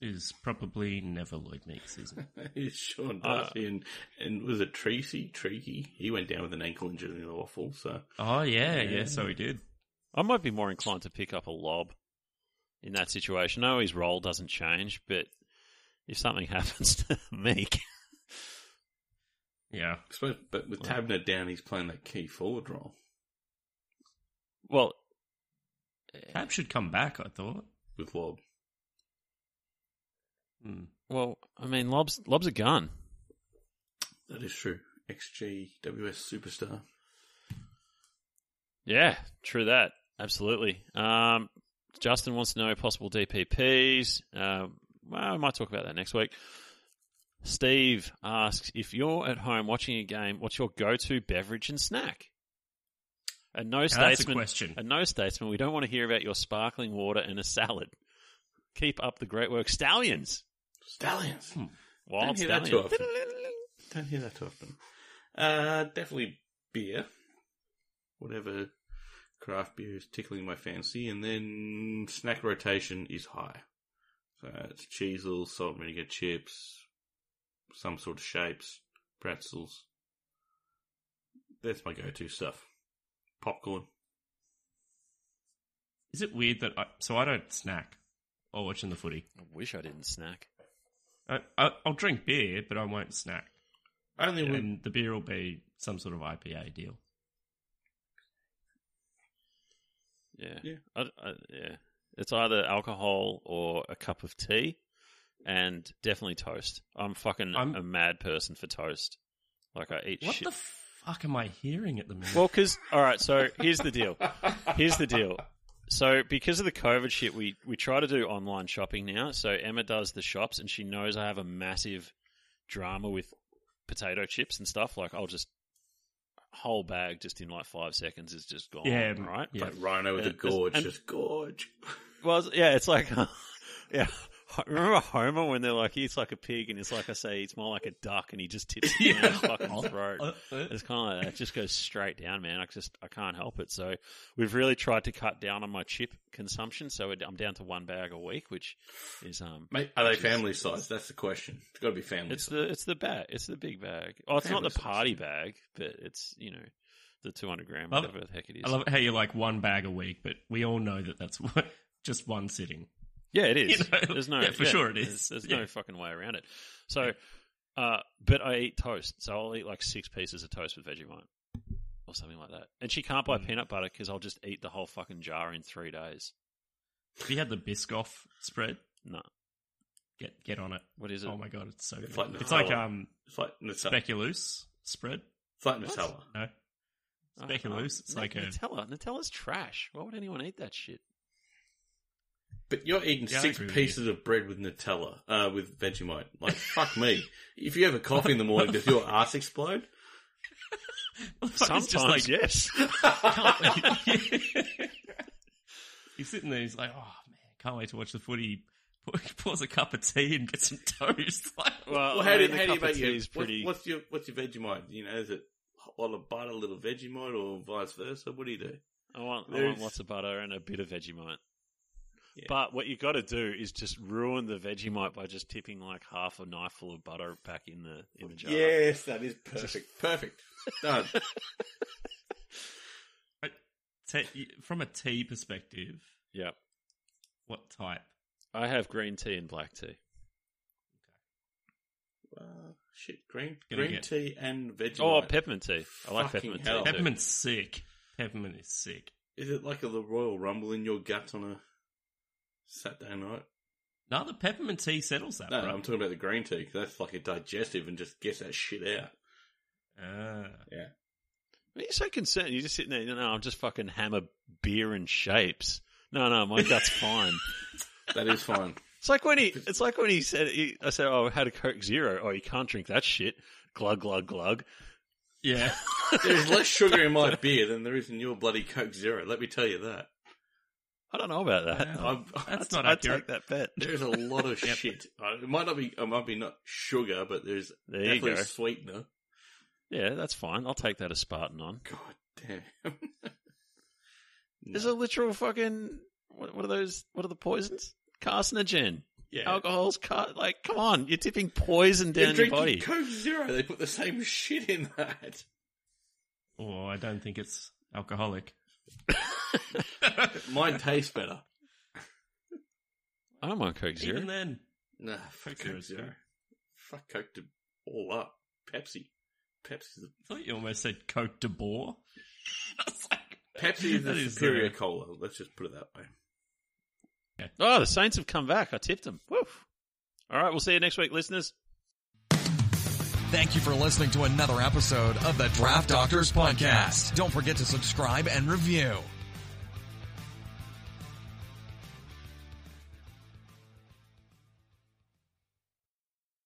It is probably never Lloyd Meek season. It's Sean Uh, Darcy and and was it Tracy Treaky? He went down with an ankle injury in the waffle. So oh yeah, yeah. So he did. I might be more inclined to pick up a Lobb in that situation. No, his role doesn't change, but if something happens to Meek, Yeah. I suppose, but with Taberner down, he's playing that key forward role well, Tab should come back. I thought. with Lobb. Hmm. well, I mean, Lobb's Lobb's a gun. That is true. XGWS superstar. Yeah, true that. Absolutely. Um, Justin wants to know possible DPPs. Um, well, I might talk about that next week. Steve asks if you're at home watching a game, what's your go-to beverage and snack? And no that's a statesman. question. And no statesman. We don't want to hear about your sparkling water and a salad. Keep up the great work, stallions. Stallions. Wild Don't hear that too often. Don't hear that too often. Uh, definitely beer. Whatever craft beer is tickling my fancy. And then snack rotation is high. So it's Cheezels, salt and vinegar chips, some sort of shapes, pretzels. That's my go-to stuff. Popcorn. Is it weird that I, so I don't snack while watching the footy? I wish I didn't snack. I, I, I'll drink beer, but I won't snack. Only when And the beer will be some sort of IPA deal. Yeah. Yeah. I, I, yeah. It's either alcohol or a cup of tea and definitely toast. I'm fucking I'm- a mad person for toast. Like I eat What shit. What the fuck am I hearing at the minute? well, because, all right, so here's the deal. Here's the deal. So because of the COVID shit, we, we try to do online shopping now. So Emma does the shops and she knows I have a massive drama with potato chips and stuff. Like I'll just, whole bag just in like five seconds is just gone. Yeah, Right? yeah. like Rhino with a gorge, and- just gorge. Well, yeah, it's like, yeah. Remember Homer when they're like, he eats like a pig, and it's like I say, it's more like a duck, and he just tips it down his fucking throat. Uh, uh, It's kind of like that. It just goes straight down, man. I just, I can't help it. So we've really tried to cut down on my chip consumption. So I'm down to one bag a week, which is, um, Mate, are they which is- family size? That's the question. It's got to be family It's size. the, it's the bag. It's the big bag. Oh, it's not Family the size. party bag, but it's, you know, the 200 gram, whatever the heck it is. I love how you're like one bag a week, but we all know that that's just one sitting. Yeah, it is. You know? There's no, Yeah, for sure it is. There's, there's Yeah. no fucking way around it. So, uh, but I eat toast, so I'll eat like six pieces of toast with Vegemite or something like that. And she can't buy Mm. peanut butter because I'll just eat the whole fucking jar in three days. Have you had the Biscoff spread? No, Get get on it. what is it? Oh my god, it's so It's good. like it's like Nutella. um It's like Nutella. speculoos spread. It's like Nutella. No, Oh, speculoos. oh, It's like a Nutella. Nutella's trash. Why would anyone eat that shit? But you're eating Yeah, six pieces of bread with Nutella, uh, with Vegemite. Like, fuck me. If you have a coffee in the morning, does your ass explode? Sometimes, just like, yes. he's sitting there, he's like, oh man, can't wait to watch the footy. He pours a cup of tea and gets some toast. Like, Well, Well, how do, how do you make your, tea is what- what's your, what's your Vegemite? You know, is it a lot of butter, a little Vegemite, or vice versa? What do you do? I want, I want lots of butter and a bit of Vegemite. Yeah. But what you got to do is just ruin the Vegemite by just tipping like half a knife full of butter back in the in the jar. Yes, that is perfect. Perfect. Done. te- from a tea perspective, Yeah. what type? I have green tea and black tea. Uh, shit, green Gonna green get- tea and Vegemite. Oh, peppermint tea. I like Fucking peppermint hell. tea. Peppermint's sick. Peppermint is sick. Is it like a the Royal Rumble in your gut on a Saturday night? No, the peppermint tea settles that, No, bro. I'm talking about the green tea because that's like a digestive and just gets that shit out. Ah. Yeah. Are you so concerned? You're just sitting there. No, I'm just fucking hammer beer and shapes. No, no, my gut's fine. That is fine. It's like when he. It's like when he said. He, I said, "Oh, I had a Coke Zero. Oh, you can't drink that shit." Glug glug glug. Yeah. There's less sugar in my beer than there is in your bloody Coke Zero. Let me tell you that. I don't know about that. Yeah. I'm, That's I'd- not I'd accurate. take that bet. there's a lot of shit. Uh, It might not be. It might be not sugar, but there's There definitely a sweetener. Yeah, that's fine. I'll take that as Spartan on. God damn. There's a literal fucking. What, what are those? What are the poisons? Carcinogen. yeah. Alcohol's car- like, come on, you're tipping poison You're down your body. Coke Zero. They put the same shit in that. Oh, I don't think it's alcoholic. Mine tastes better. I don't mind Coke Zero. Even then, Nah, fuck Coke Coke Zero's Zero. Fuck Coke to all up. Pepsi. Pepsi's the, I thought you almost said Coke de Boer. Like, Pepsi is the that is, superior uh, cola. Let's just put it that way. Oh, the Saints have come back. I tipped them. Woof. All right, we'll see you next week, listeners. Thank you for listening to another episode of the Draft Doctors Podcast. Don't forget to subscribe and review.